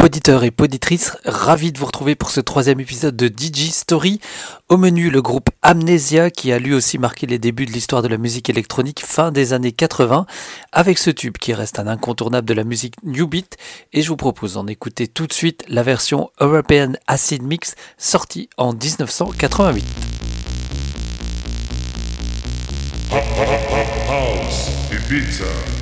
Poditeurs et poditrices, ravi de vous retrouver pour ce troisième épisode de DJ Story. Au menu, le groupe Amnesia qui a lui aussi marqué les débuts de l'histoire de la musique électronique fin des années 80 avec ce tube qui reste un incontournable de la musique New Beat et je vous propose d'en écouter tout de suite la version European Acid Mix sortie en 1988. House Ibiza.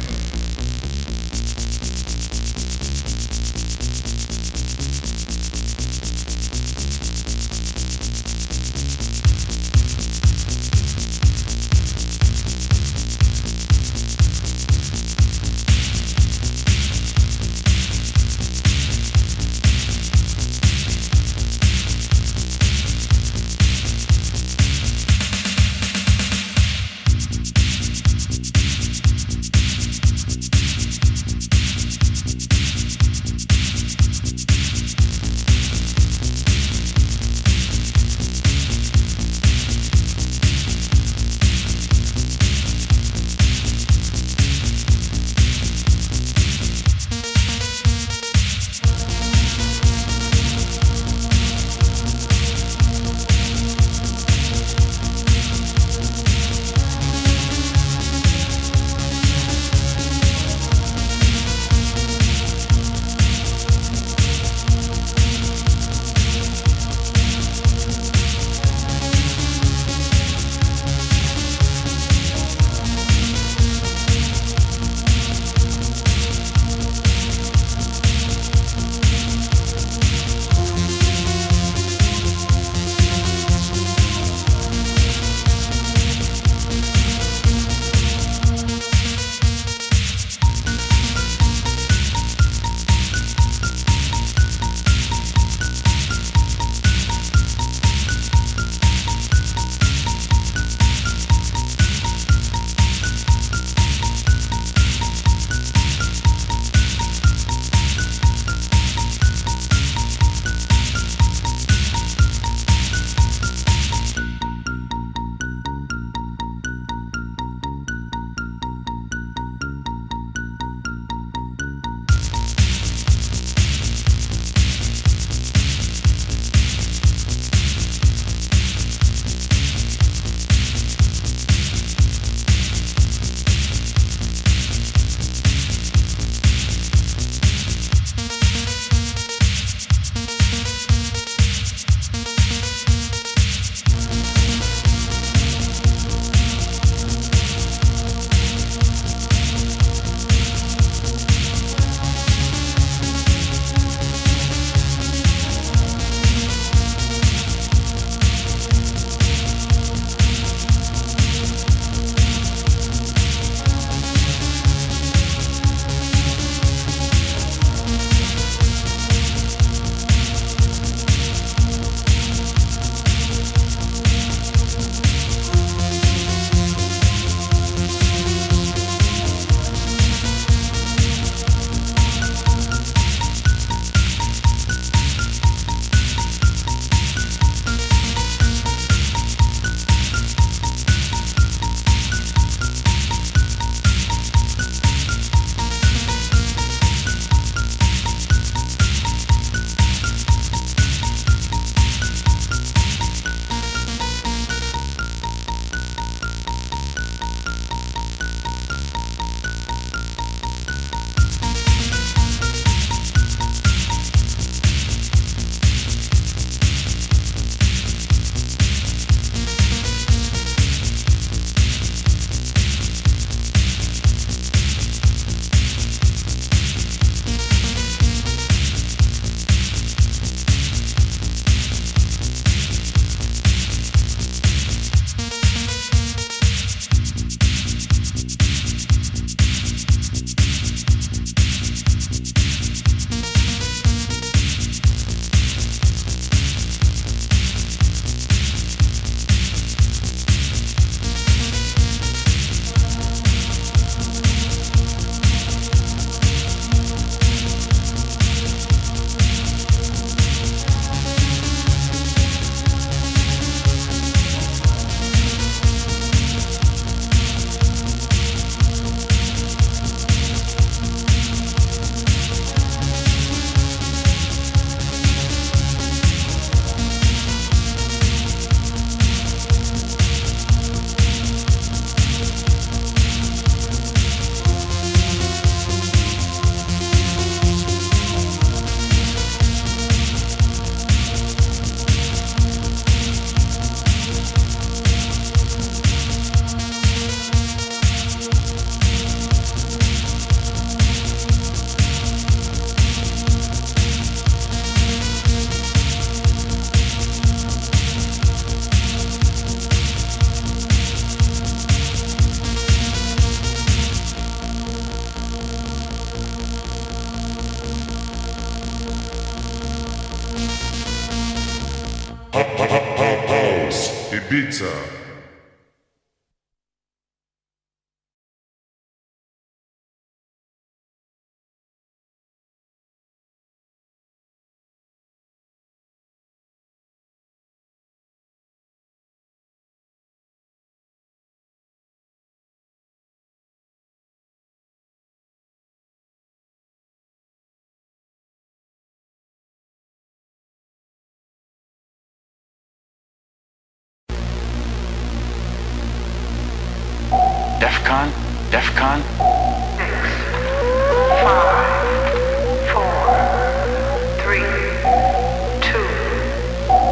DEFCON? DEFCON?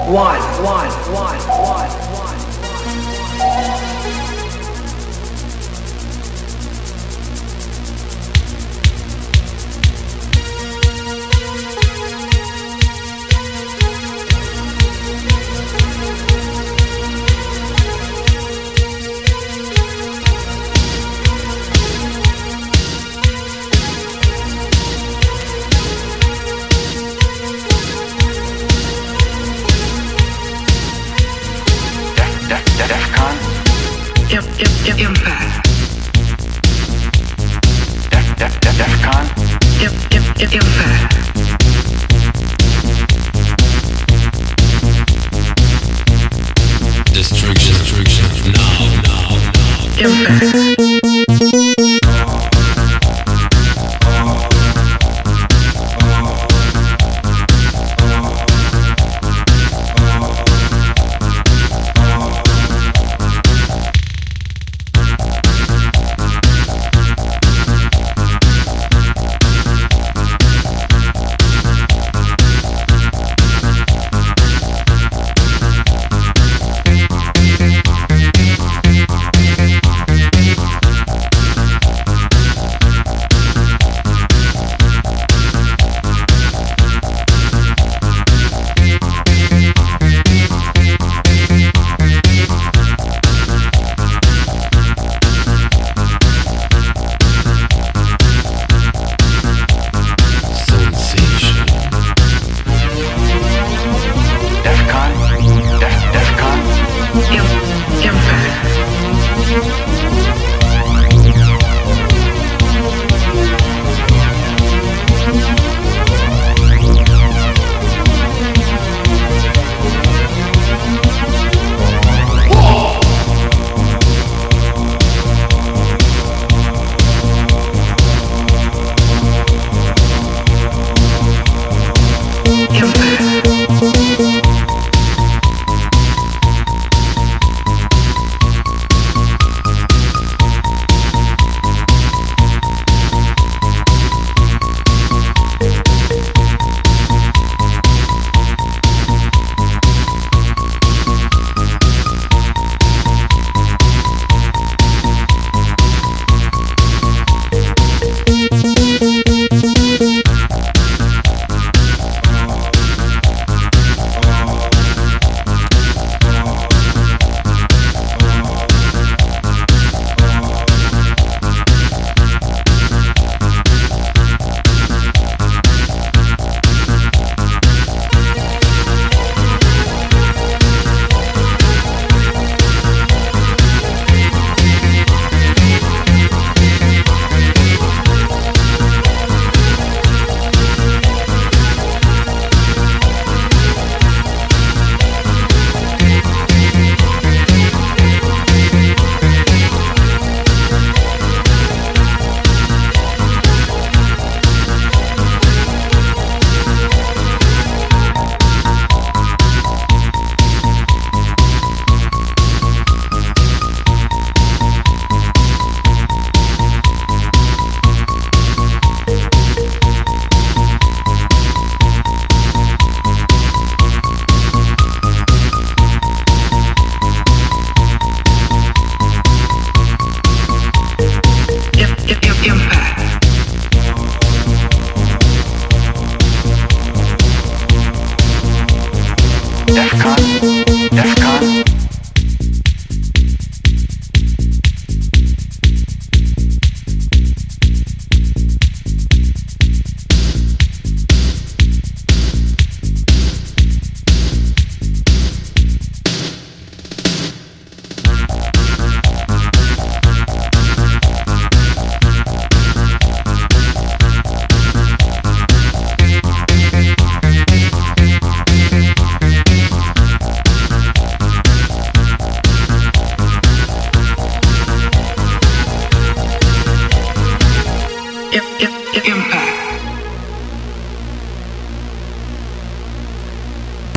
One.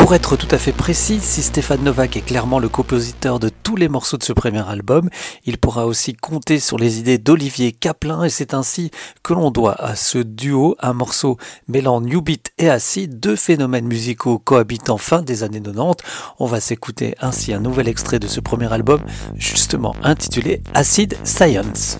Pour être tout à fait précis, si Stéphane Novak est clairement le compositeur de tous les morceaux de ce premier album, il pourra aussi compter sur les idées d'Olivier Kaplan et c'est ainsi que l'on doit à ce duo un morceau mêlant New Beat et Acid, deux phénomènes musicaux cohabitant fin des années 90. On va s'écouter ainsi un nouvel extrait de ce premier album, justement intitulé Acid Science.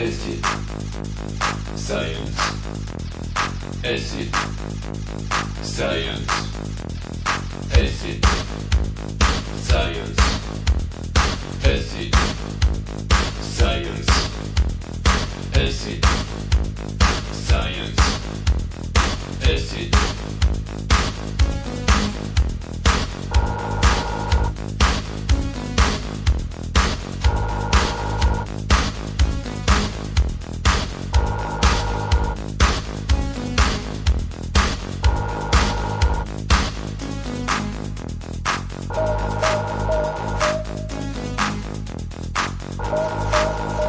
Acid. Science. Acid. Science. Acid. Science. Acid. Science. Acid. Science. Acid. Science. Thank you.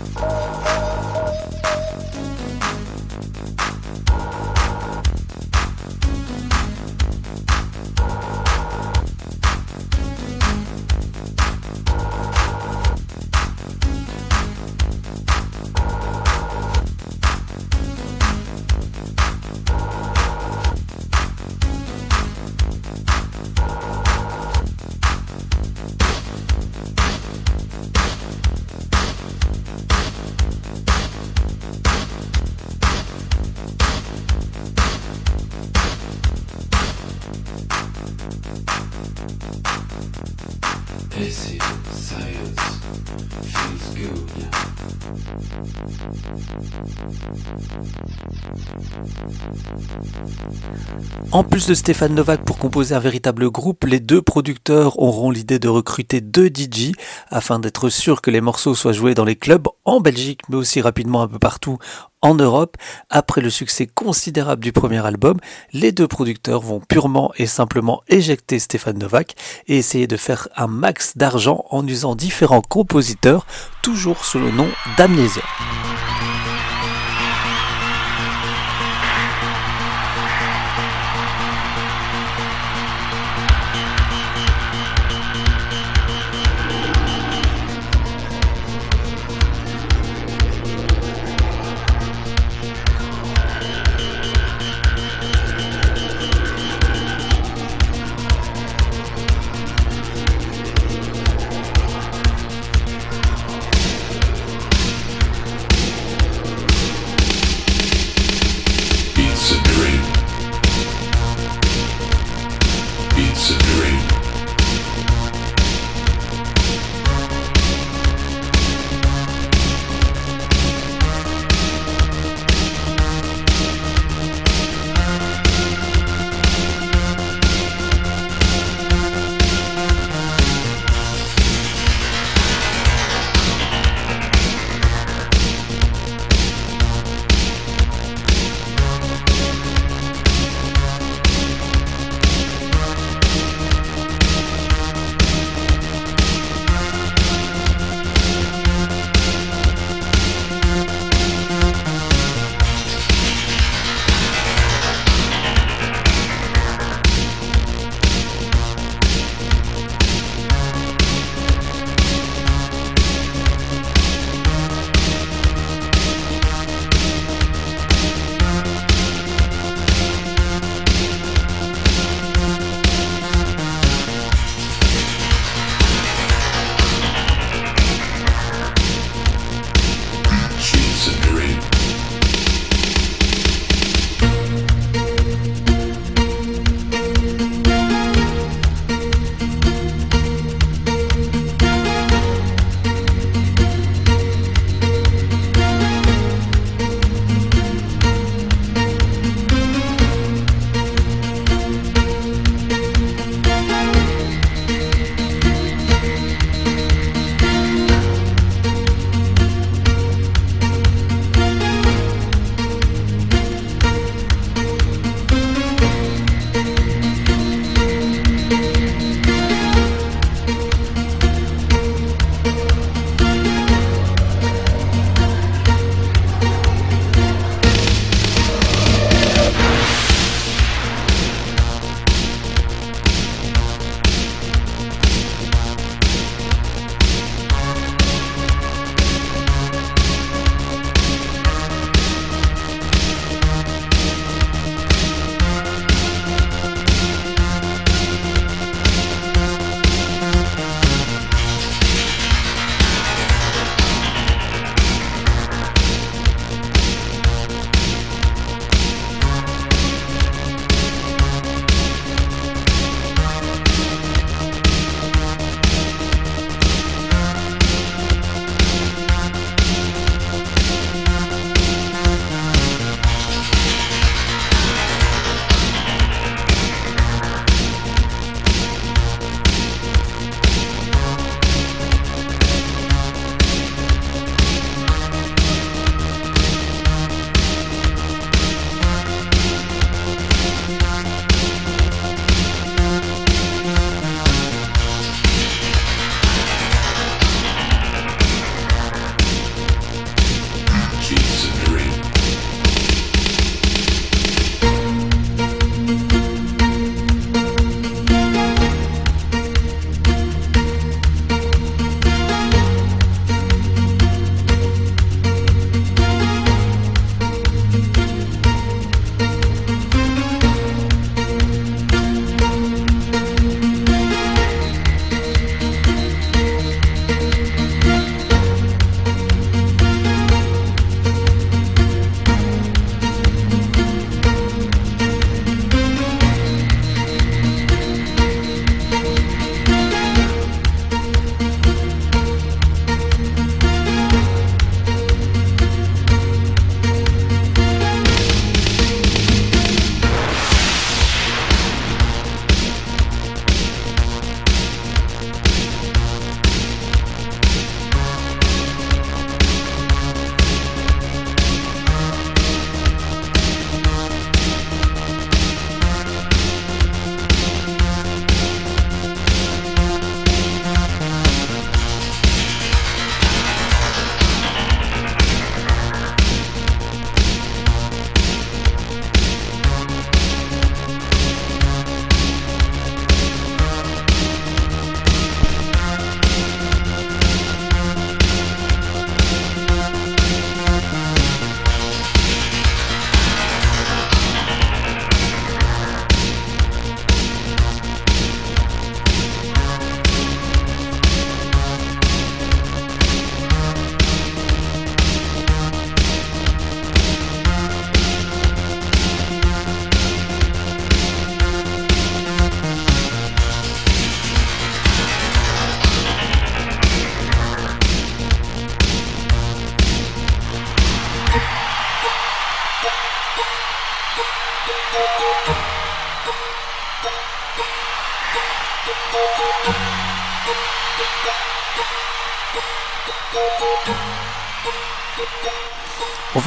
Bye. En plus de Stéphane Novak pour composer un véritable groupe, les deux producteurs auront l'idée de recruter deux DJ afin d'être sûr que les morceaux soient joués dans les clubs en Belgique mais aussi rapidement un peu partout en Europe. Après le succès considérable du premier album, les deux producteurs vont purement et simplement éjecter Stéphane Novak et essayer de faire un max d'argent en usant différents compositeurs, toujours sous le nom d'Amnesia.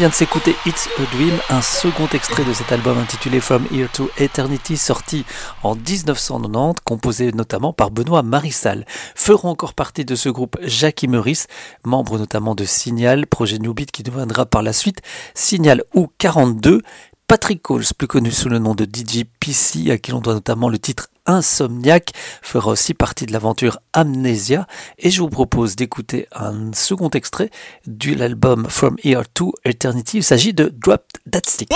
De s'écouter It's a Dream, un second extrait de cet album intitulé From Here to Eternity, sorti en 1990, composé notamment par Benoît Marissal. Feront encore partie de ce groupe Jackie Meurice, membre notamment de Signal, projet New Beat qui deviendra par la suite Signal ou 42. Patrick Coles, plus connu sous le nom de DJ PC, à qui l'on doit notamment le titre Insomniac, fera aussi partie de l'aventure Amnesia. Et je vous propose d'écouter un second extrait de l'album From Here to Eternity. Il s'agit de Drop That Stick.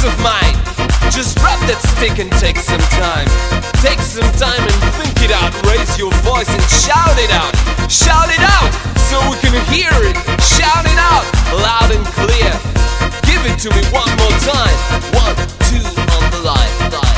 Peace of mind. Just drop that stick and take some time. Take some time and think it out. Raise your voice and shout it out. Shout it out so we can hear it. Shout it out loud and clear. Give it to me one more time. One, two on the line,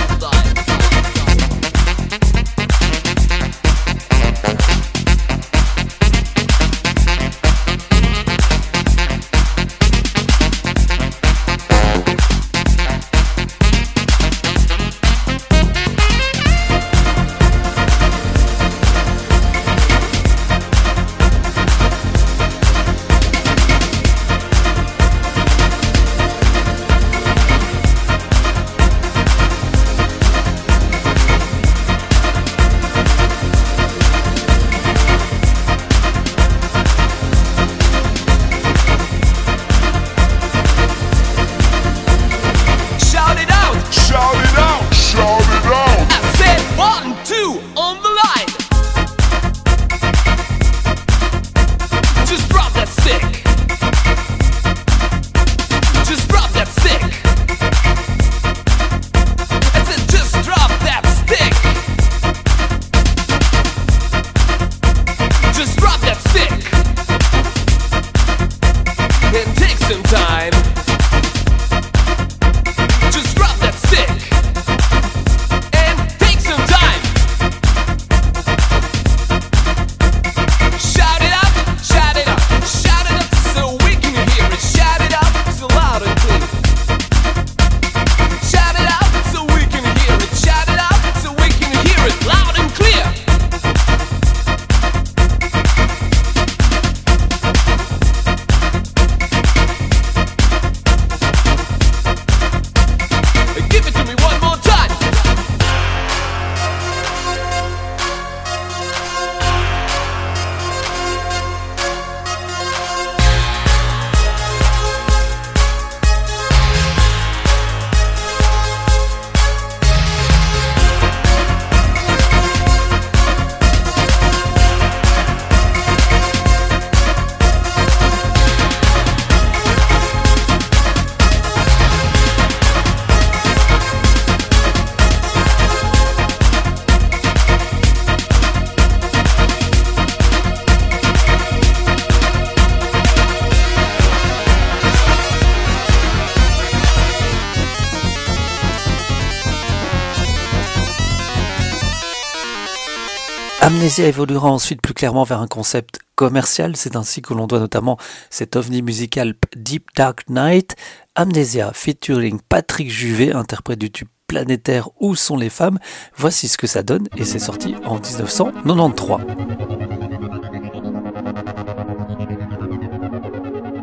take some time. Amnesia évoluera ensuite plus clairement vers un concept commercial. C'est ainsi que l'on doit notamment cet ovni musical Deep Dark Night. Amnesia featuring Patrick Juvet, interprète du tube planétaire Où sont les femmes? Voici ce que ça donne et c'est sorti en 1993.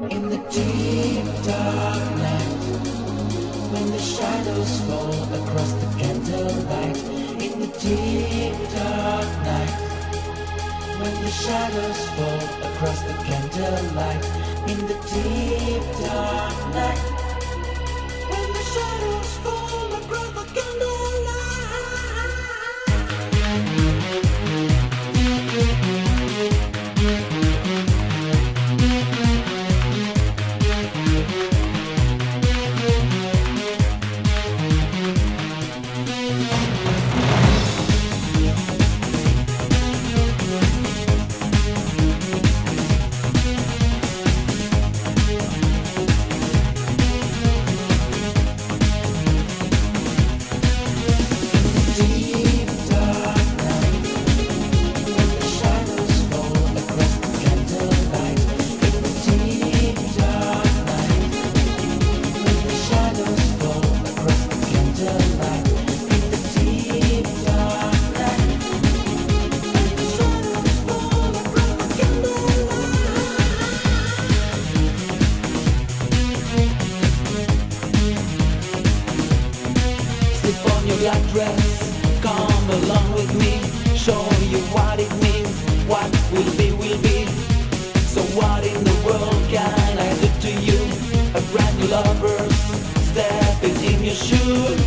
In the deep dark night, when the shadows fall across the candlelight. In the deep dark night, when the shadows fall across the candlelight. In the deep dark night, when the shadows fall across the candlelight. your shoes.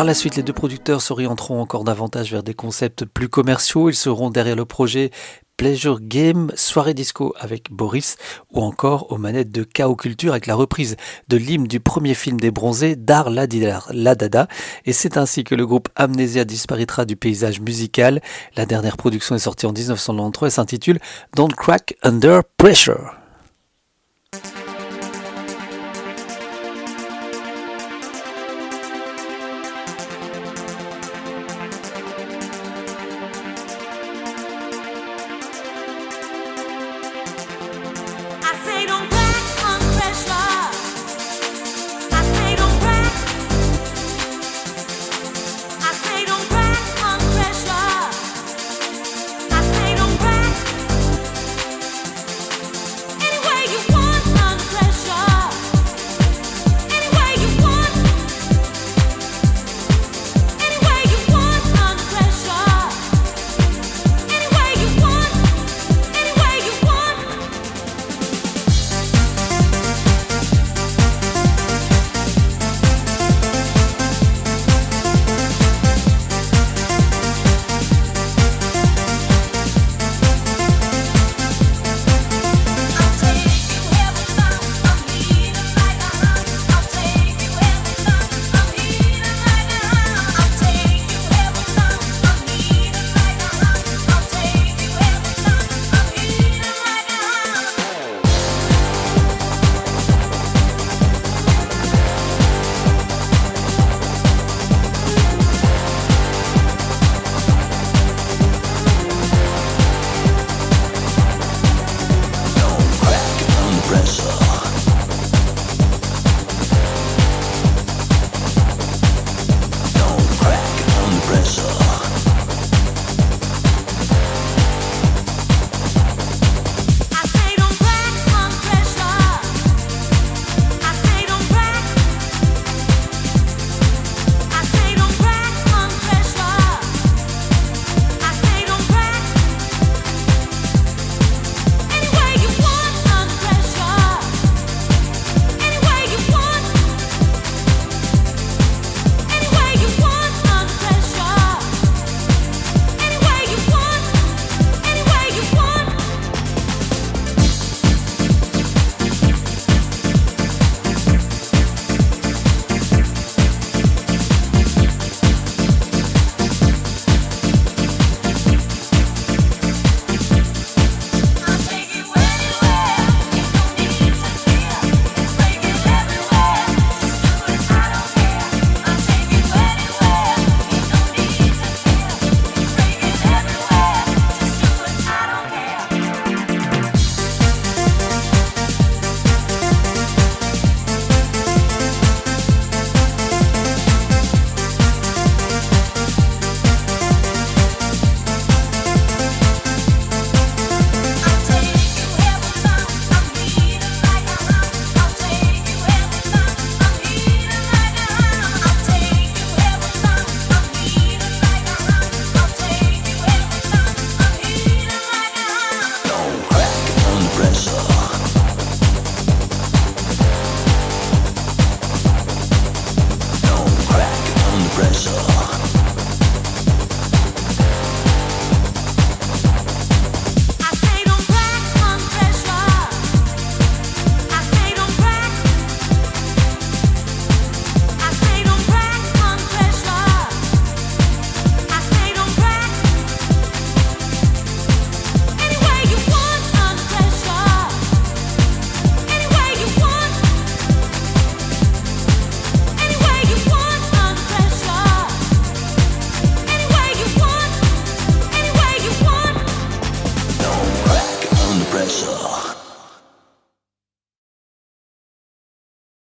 Par la suite, les deux producteurs s'orienteront encore davantage vers des concepts plus commerciaux. Ils seront derrière le projet Pleasure Game, soirée disco avec Boris, ou encore aux manettes de Chaos Culture avec la reprise de l'hymne du premier film des bronzés, Dar la, la Dada. Et c'est ainsi que le groupe Amnésia disparaîtra du paysage musical. La dernière production est sortie en 1993 et s'intitule Don't Crack Under Pressure.